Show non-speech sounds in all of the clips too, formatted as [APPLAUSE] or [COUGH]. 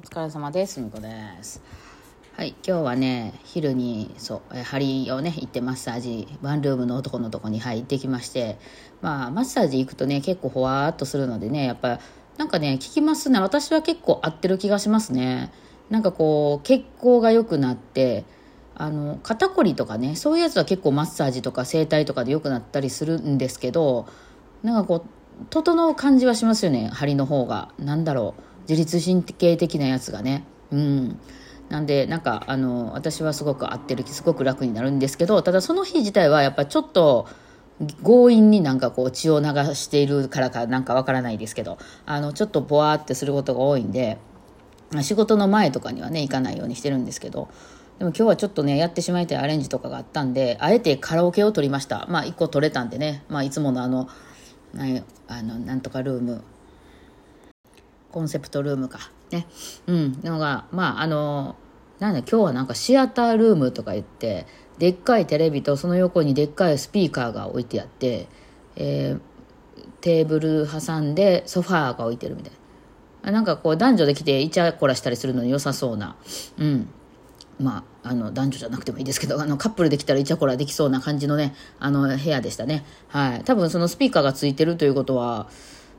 お疲れ様です。みこです。はい、今日はね、昼に、そう、え針をね、行ってマッサージ、ワンルームの男のとこに入ってきまして、まあ、マッサージ行くとね、結構ほわーっとするのでね、やっぱ、なんかね、聞きますね。私は結構合ってる気がしますね。なんかこう、血行が良くなって、あの、肩こりとかね、そういうやつは結構マッサージとか整体とかで良くなったりするんですけど、なんかこう、整う感じはしますよね、針の方が。なんだろう。自律神経的なやつがね。うん。なんで、なんか、あの、私はすごく合ってる気、すごく楽になるんですけど、ただその日自体はやっぱちょっと、強引になんかこう血を流しているからかなんかわからないですけど、あの、ちょっとボワーってすることが多いんで、仕事の前とかにはね、行かないようにしてるんですけど、でも今日はちょっとね、やってしまいたいアレンジとかがあったんで、あえてカラオケを撮りました。まあ、一個撮れたんでね、まあ、いつものあの、なあの、なんとかルーム、コンセプトルームか。ね。うん。のが、まあ、あの、なんだ、今日はなんかシアタールームとか言って、でっかいテレビとその横にでっかいスピーカーが置いてあって、えーテーブル挟んでソファーが置いてるみたいな。なんかこう男女で来てイチャコラしたりするのに良さそうな。うん。まあ、あの、男女じゃなくてもいいですけど、あの、カップルできたらイチャコラできそうな感じのね、あの、部屋でしたね。はい。多分そのスピーカーがついてるということは、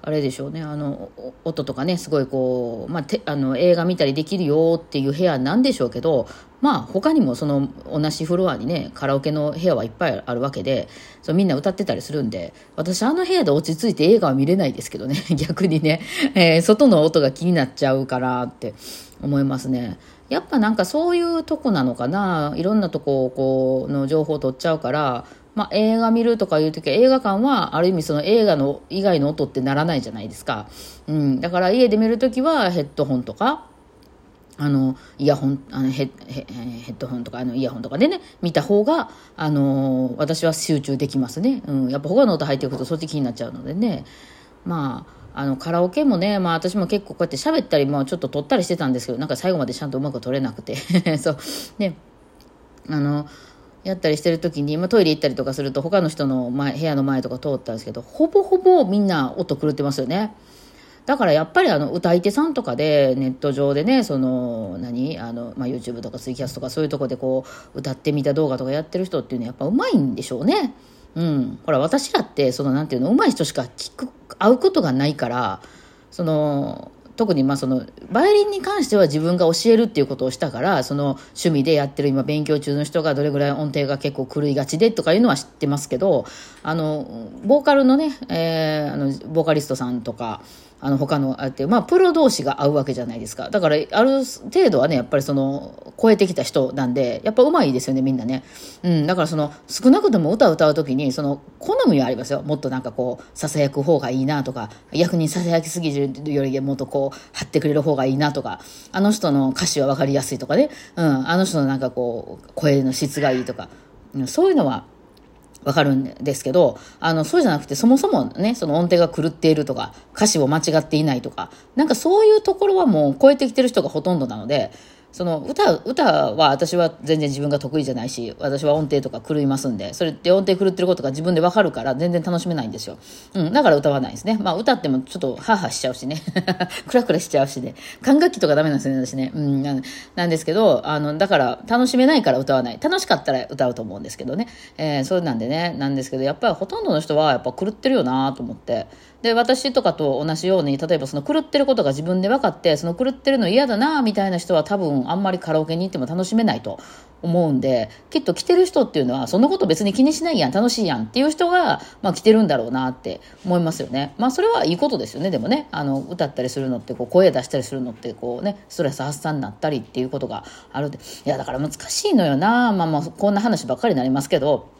あれでしょうね、あの、音とかね、すごいこう、まあ、てあの、映画見たりできるよっていう部屋なんでしょうけど、まあ、他にもその、同じフロアにね、カラオケの部屋はいっぱいあるわけで、そうみんな歌ってたりするんで、私あの部屋で落ち着いて映画は見れないですけどね、[LAUGHS] 逆にね、えー外の音が気になっちゃうからって思いますね。やっぱなんかそういうとこなのかな。いろんなとここの情報を取っちゃうから、まあ、映画見るとかいう時は映画館はある意味その映画の以外の音ってならないじゃないですか、うん、だから家で見る時はヘッドホンとかあのイヤホンあのヘヘヘッドホンとかあのイヤホンとかでね見た方があの私は集中できますね、うん、やっぱ他の音入っていくとそっち気になっちゃうのでね。まああのカラオケもね、まあ、私も結構こうやって喋ったりもちょっと撮ったりしてたんですけどなんか最後までちゃんとうまく撮れなくて。[LAUGHS] そう。ね。あのやったりしてる時に、まあ、トイレ行ったりとかすると他の人の前部屋の前とか通ったんですけどほぼほぼみんな音狂ってますよね。だからやっぱりあの歌い手さんとかでネット上でねその何？あの、まあ、YouTube とかツイキャスとかそういうとこでこう歌ってみた動画とかやってる人っていうのはやっぱうまいんでしょうね。うん、ほら私らってそのなんていうの上手い人しか聞く会うことがないからその特にまあそのバイオリンに関しては自分が教えるっていうことをしたからその趣味でやってる今勉強中の人がどれぐらい音程が結構狂いがちでとかいうのは知ってますけどあのボーカルのね、えーあのボーカリストさんとかあの他のあってまあプロ同士が会うわけじゃないですか。だからある程度はねやっぱりその超えてきた人なんでやっぱ上手いですよねみんなね、うん、だからその少なくとも歌を歌う時にその好みはありますよ。もっとなんかこうささやく方がいいなとか逆にささやきすぎるよりもっとこう張ってくれる方がいいなとかあの人の歌詞は分かりやすいとかね、うん、あの人のなんかこう声の質がいいとか、そういうのはわかるんですけど、あの、そうじゃなくて、そもそもね、その音程が狂っているとか、歌詞を間違っていないとか、なんかそういうところはもう超えてきてる人がほとんどなので、その歌、歌は私は全然自分が得意じゃないし、私は音程とか狂いますんで、それって音程狂ってることが自分でわかるから全然楽しめないんですよ。うん、だから歌わないですね。まあ歌ってもちょっとハーハーしちゃうしね。[LAUGHS] クラクラしちゃうしね。管楽器とかダメなんですよね、私ね。うん、なんなんですけど、あの、だから楽しめないから歌わない。楽しかったら歌うと思うんですけどね。えー、そうなんでね、なんですけど、やっぱりほとんどの人はやっぱ狂ってるよなと思って。で、私とかと同じように、例えばその狂ってることが自分で分かって、その狂ってるの嫌だなみたいな人は多分あんまりカラオケに行っても楽しめないと思うんで、きっと来てる人っていうのは、そんなこと別に気にしないやん、楽しいやんっていう人が、まあ来てるんだろうなって思いますよね。まあそれはいいことですよね、でもね。あの、歌ったりするのって、こう声出したりするのって、こうね、ストレス発散になったりっていうことがあるで。いや、だから難しいのよなまあまあ、こんな話ばっかりになりますけど、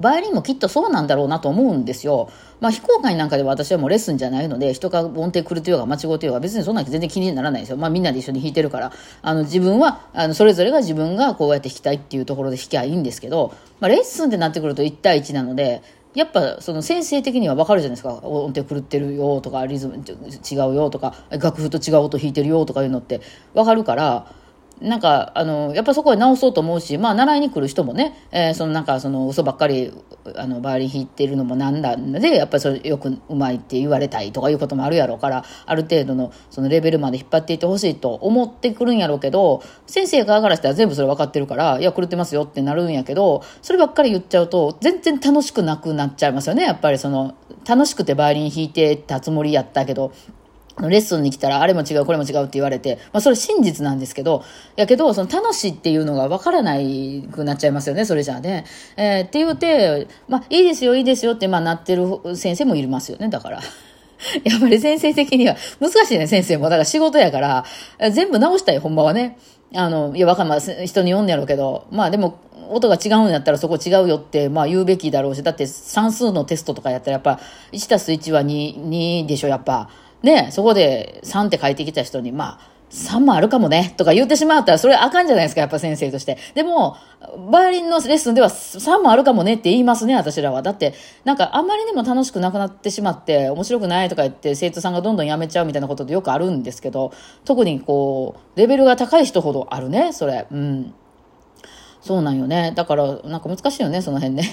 バイオリンもきっとそうなんだろうなと思うんですよ。まあ非公開なんかでは私はもうレッスンじゃないので、人が音程狂ってようが間違ってようが別にそんな全然気にならないですよ。まあみんなで一緒に弾いてるから、あの自分は、あのそれぞれが自分がこうやって弾きたいっていうところで弾きゃいいんですけど、まあレッスンってなってくると1対1なので、やっぱその先生的には分かるじゃないですか音程狂ってるよとかリズム違うよとか楽譜と違う音弾いてるよとかいうのって分かるからなんか、あの、やっぱそこで直そうと思うし、まあ、習いに来る人もね、えー、そのなんか、その嘘ばっかり、あの、バイオリン弾いてるのもなんだんで、やっぱりそれよくうまいって言われたいとかいうこともあるやろうから、ある程度のそのレベルまで引っ張っていってほしいと思ってくるんやろうけど、先生側からしたら全部それ分かってるから、いや、狂ってますよってなるんやけど、そればっかり言っちゃうと、全然楽しくなくなっちゃいますよね、やっぱりその、楽しくてバイオリン弾いてたつもりやったけど、レッスンに来たら、あれも違う、これも違うって言われて、まあそれ真実なんですけど、やけど、その楽しいっていうのが分からないくなっちゃいますよね、それじゃあね。えー、って言うて、まあいいですよ、いいですよって、まあなってる先生もいますよね、だから。[LAUGHS] やっぱり先生的には難しいね、先生も。だから仕事やから、全部直したい、ほんまはね。あの、いや、わかんない。人に読んでやろうけど、まあでも、音が違うんやったらそこ違うよって、まあ言うべきだろうし、だって算数のテストとかやったらやっぱ、1たす1は2、2でしょ、やっぱ。ね、そこで3って書いてきた人に、まあ、3もあるかもね、とか言ってしまったら、それあかんじゃないですか、やっぱ先生として。でも、バイオリンのレッスンでは3もあるかもねって言いますね、私らは。だって、なんかあんまりにも楽しくなくなってしまって、面白くないとか言って生徒さんがどんどん辞めちゃうみたいなことってよくあるんですけど、特にこう、レベルが高い人ほどあるね、それ。うん。そうなんよね。だから、なんか難しいよね、その辺ね。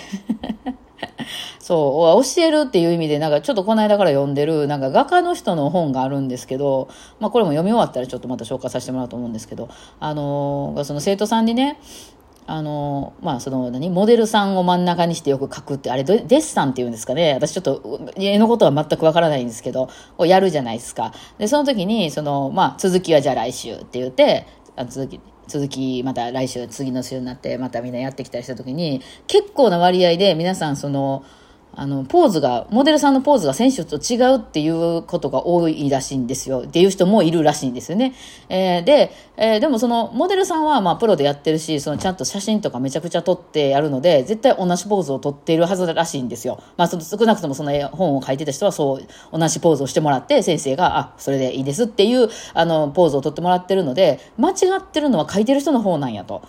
そう、教えるっていう意味で、なんかちょっとこの間から読んでる、なんか画家の人の本があるんですけど、まあこれも読み終わったらちょっとまた紹介させてもらうと思うんですけど、あの、その生徒さんにね、あのまあその何モデルさんを真ん中にしてよく描くってあれデッサンっていうんですかね。私ちょっと絵のことは全くわからないんですけどをやるじゃないですか。でその時にその、まあ、続きはじゃあ来週って言ってあ続き続きまた来週次の週になってまたみんなやってきたりした時に結構な割合で皆さんそのあの、ポーズが、モデルさんのポーズが選手と違うっていうことが多いらしいんですよ。っていう人もいるらしいんですよね。えー、で、えー、でもその、モデルさんはまあプロでやってるし、そのちゃんと写真とかめちゃくちゃ撮ってやるので、絶対同じポーズを撮っているはずらしいんですよ。まあその少なくともその本を書いてた人はそう、同じポーズをしてもらって、先生が、あ、それでいいですっていう、あの、ポーズを撮ってもらってるので、間違ってるのは書いてる人の方なんやと。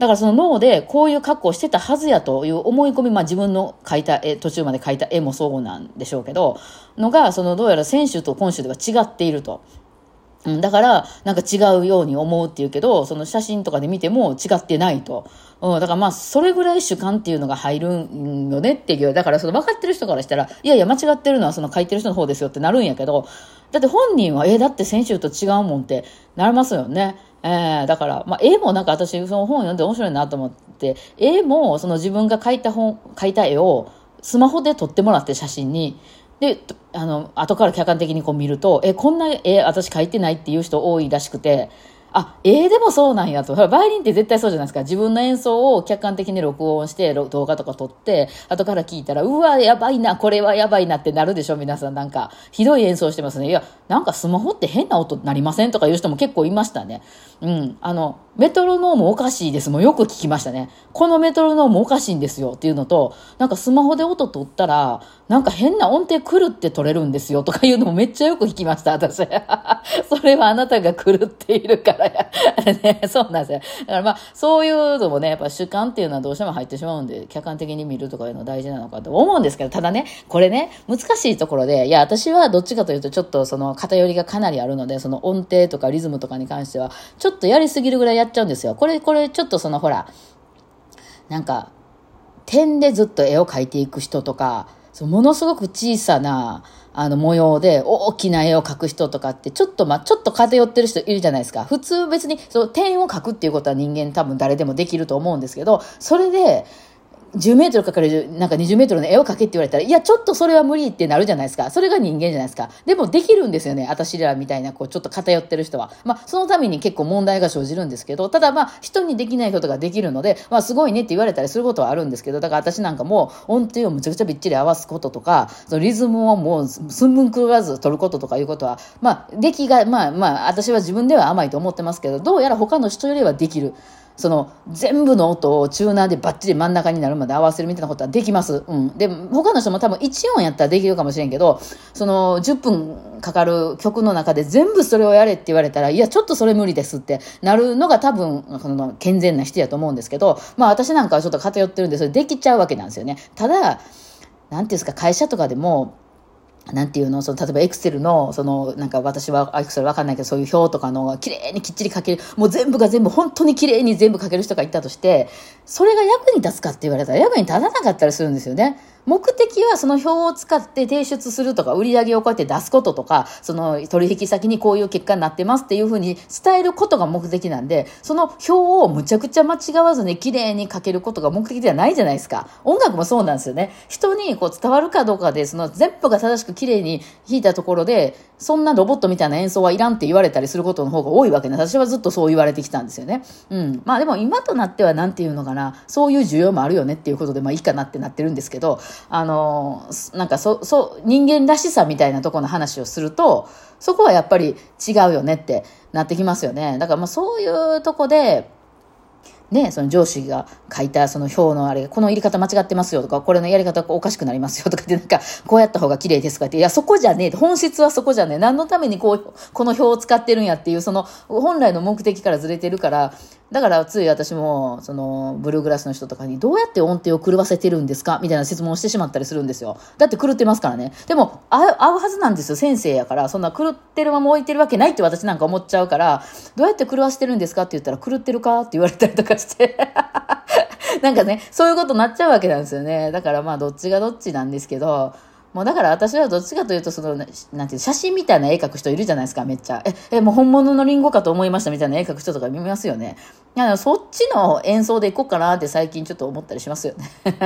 だからその脳でこういう格好してたはずやという思い込み、まあ自分の描いた絵、途中まで描いた絵もそうなんでしょうけど、のが、そのどうやら選手と今週では違っていると。うん、だから、なんか違うように思うっていうけど、その写真とかで見ても違ってないと。うん、だからまあ、それぐらい主観っていうのが入るんよねっていう。だからその分かってる人からしたら、いやいや間違ってるのはその書いてる人の方ですよってなるんやけど、だって本人は、え、だって先週と違うもんってなりますよね。えー、だから、まあ、絵もなんか私、その本読んで面白いなと思って、絵も、その自分が描いた本、描いた絵を、スマホで撮ってもらって写真に、で、あの、後から客観的にこう見ると、え、こんな絵私描いてないっていう人多いらしくて、あ、ええでもそうなんやと。バイオリンって絶対そうじゃないですか。自分の演奏を客観的に録音して、動画とか撮って、後から聞いたら、うわ、やばいな、これはやばいなってなるでしょ、皆さん。なんか、ひどい演奏してますね。いや、なんかスマホって変な音なりませんとか言う人も結構いましたね。うん。あの、メトロノームおかしいですもんよく聞きましたね。このメトロノームおかしいんですよっていうのと、なんかスマホで音取ったら、なんか変な音程狂って取れるんですよとかいうのもめっちゃよく聞きました、私。[LAUGHS] それはあなたが狂っているからや。[LAUGHS] ね、そうなんですよ。だからまあ、そういうのもね、やっぱ主観っていうのはどうしても入ってしまうんで、客観的に見るとかいうの大事なのかと思うんですけど、ただね、これね、難しいところで、いや、私はどっちかというとちょっとその偏りがかなりあるので、その音程とかリズムとかに関しては、ちょっとやりすぎるぐらいやっちゃうんですよ。これ、これちょっとそのほら、なんか、点でずっと絵を描いていく人とか、そうものすごく小さなあの模様で大きな絵を描く人とかってちょっとまあちょっと偏ってる人いるじゃないですか普通別にその点を描くっていうことは人間多分誰でもできると思うんですけどそれで10メートルかかる、なんか20メートルの絵を描けって言われたら、いや、ちょっとそれは無理ってなるじゃないですか。それが人間じゃないですか。でもできるんですよね。私らみたいな、こう、ちょっと偏ってる人は。まあ、そのために結構問題が生じるんですけど、ただまあ、人にできないことができるので、まあ、すごいねって言われたりすることはあるんですけど、だから私なんかも、音程をむちゃくちゃびっちり合わすこととか、そのリズムをもう、寸分狂わず取ることとかいうことは、まあ、出来が、まあまあ、私は自分では甘いと思ってますけど、どうやら他の人よりはできる。その全部の音をチューナーでバッチリ真ん中になるまで合わせるみたいなことはできます。うん。で、他の人も多分1音やったらできるかもしれんけど、その10分かかる曲の中で全部それをやれって言われたら、いや、ちょっとそれ無理ですってなるのが多分、その健全な人やと思うんですけど、まあ私なんかはちょっと偏ってるんで、それできちゃうわけなんですよね。ただ、なんていうんですか、会社とかでも、なんていうの？その例えばエクセルの、その、なんか私はエクセルわかんないけど、そういう表とかの綺麗にきっちり書ける、もう全部が全部本当に綺麗に全部書ける人がいたとして、それが役に立つかって言われたら役に立たなかったりするんですよね。目的はその表を使って提出するとか、売り上げをこうやって出すこととか、その取引先にこういう結果になってますっていうふうに伝えることが目的なんで、その表をむちゃくちゃ間違わずに綺麗に書けることが目的ではないじゃないですか。音楽もそうなんですよね。人にこう伝わるかどうかで、その全部が正しく綺麗に弾いたところで、そんなロボットみたいな演奏はいらんって言われたりすることの方が多いわけで、私はずっとそう言われてきたんですよね。うん。まあでも今となっては何て言うのかな、そういう需要もあるよねっていうことで、まあいいかなってなってるんですけど、あのなんかそ、そう、人間らしさみたいなとこの話をすると、そこはやっぱり違うよねってなってきますよね。だからまあそういうとこで、ね、その上司が書いたその表のあれ、この入れ方間違ってますよとか、これのやり方おかしくなりますよとかって、なんか、こうやった方が綺麗ですとかって、いや、そこじゃねえ、本質はそこじゃねえ、何のためにこう、この表を使ってるんやっていう、その、本来の目的からずれてるから、だからつい私も、その、ブルーグラスの人とかに、どうやって音程を狂わせてるんですかみたいな質問をしてしまったりするんですよ。だって狂ってますからね。でも、合うはずなんですよ。先生やから、そんな狂ってるまま置いてるわけないって私なんか思っちゃうから、どうやって狂わせてるんですかって言ったら、狂ってるかって言われたりとかして [LAUGHS] なんかね、そういうことになっちゃうわけなんですよね。だからまあ、どっちがどっちなんですけど、もうだから私はどっちかというと、その、なんていう、写真みたいな絵描く人いるじゃないですか、めっちゃ。え、[LAUGHS] え、もう本物のリンゴかと思いましたみたいな絵描く人とか見ますよね。いや、そっちの演奏でいこうかなって最近ちょっと思ったりしますよね。[LAUGHS]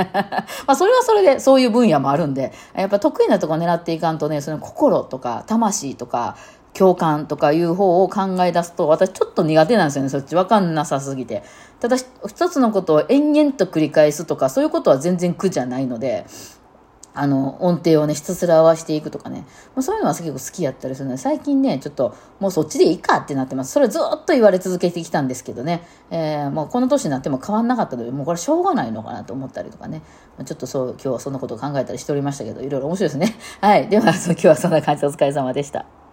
まあそれはそれでそういう分野もあるんで、やっぱ得意なとこ狙っていかんとね、その心とか魂とか、共感とかいう方を考え出すと、私ちょっと苦手なんですよね、そっちわかんなさすぎて。ただ、一つのことを延々と繰り返すとか、そういうことは全然苦じゃないので、あの、音程をね、ひたすら合わせていくとかね。まあ、そういうのは結構好きやったりするので、最近ね、ちょっと、もうそっちでいいかってなってます。それずっと言われ続けてきたんですけどね。えー、もうこの年になっても変わんなかったので、もうこれしょうがないのかなと思ったりとかねま。ちょっとそう、今日はそんなことを考えたりしておりましたけど、いろいろ面白いですね。[LAUGHS] はい。では、今日はそんな感じでお疲れ様でした。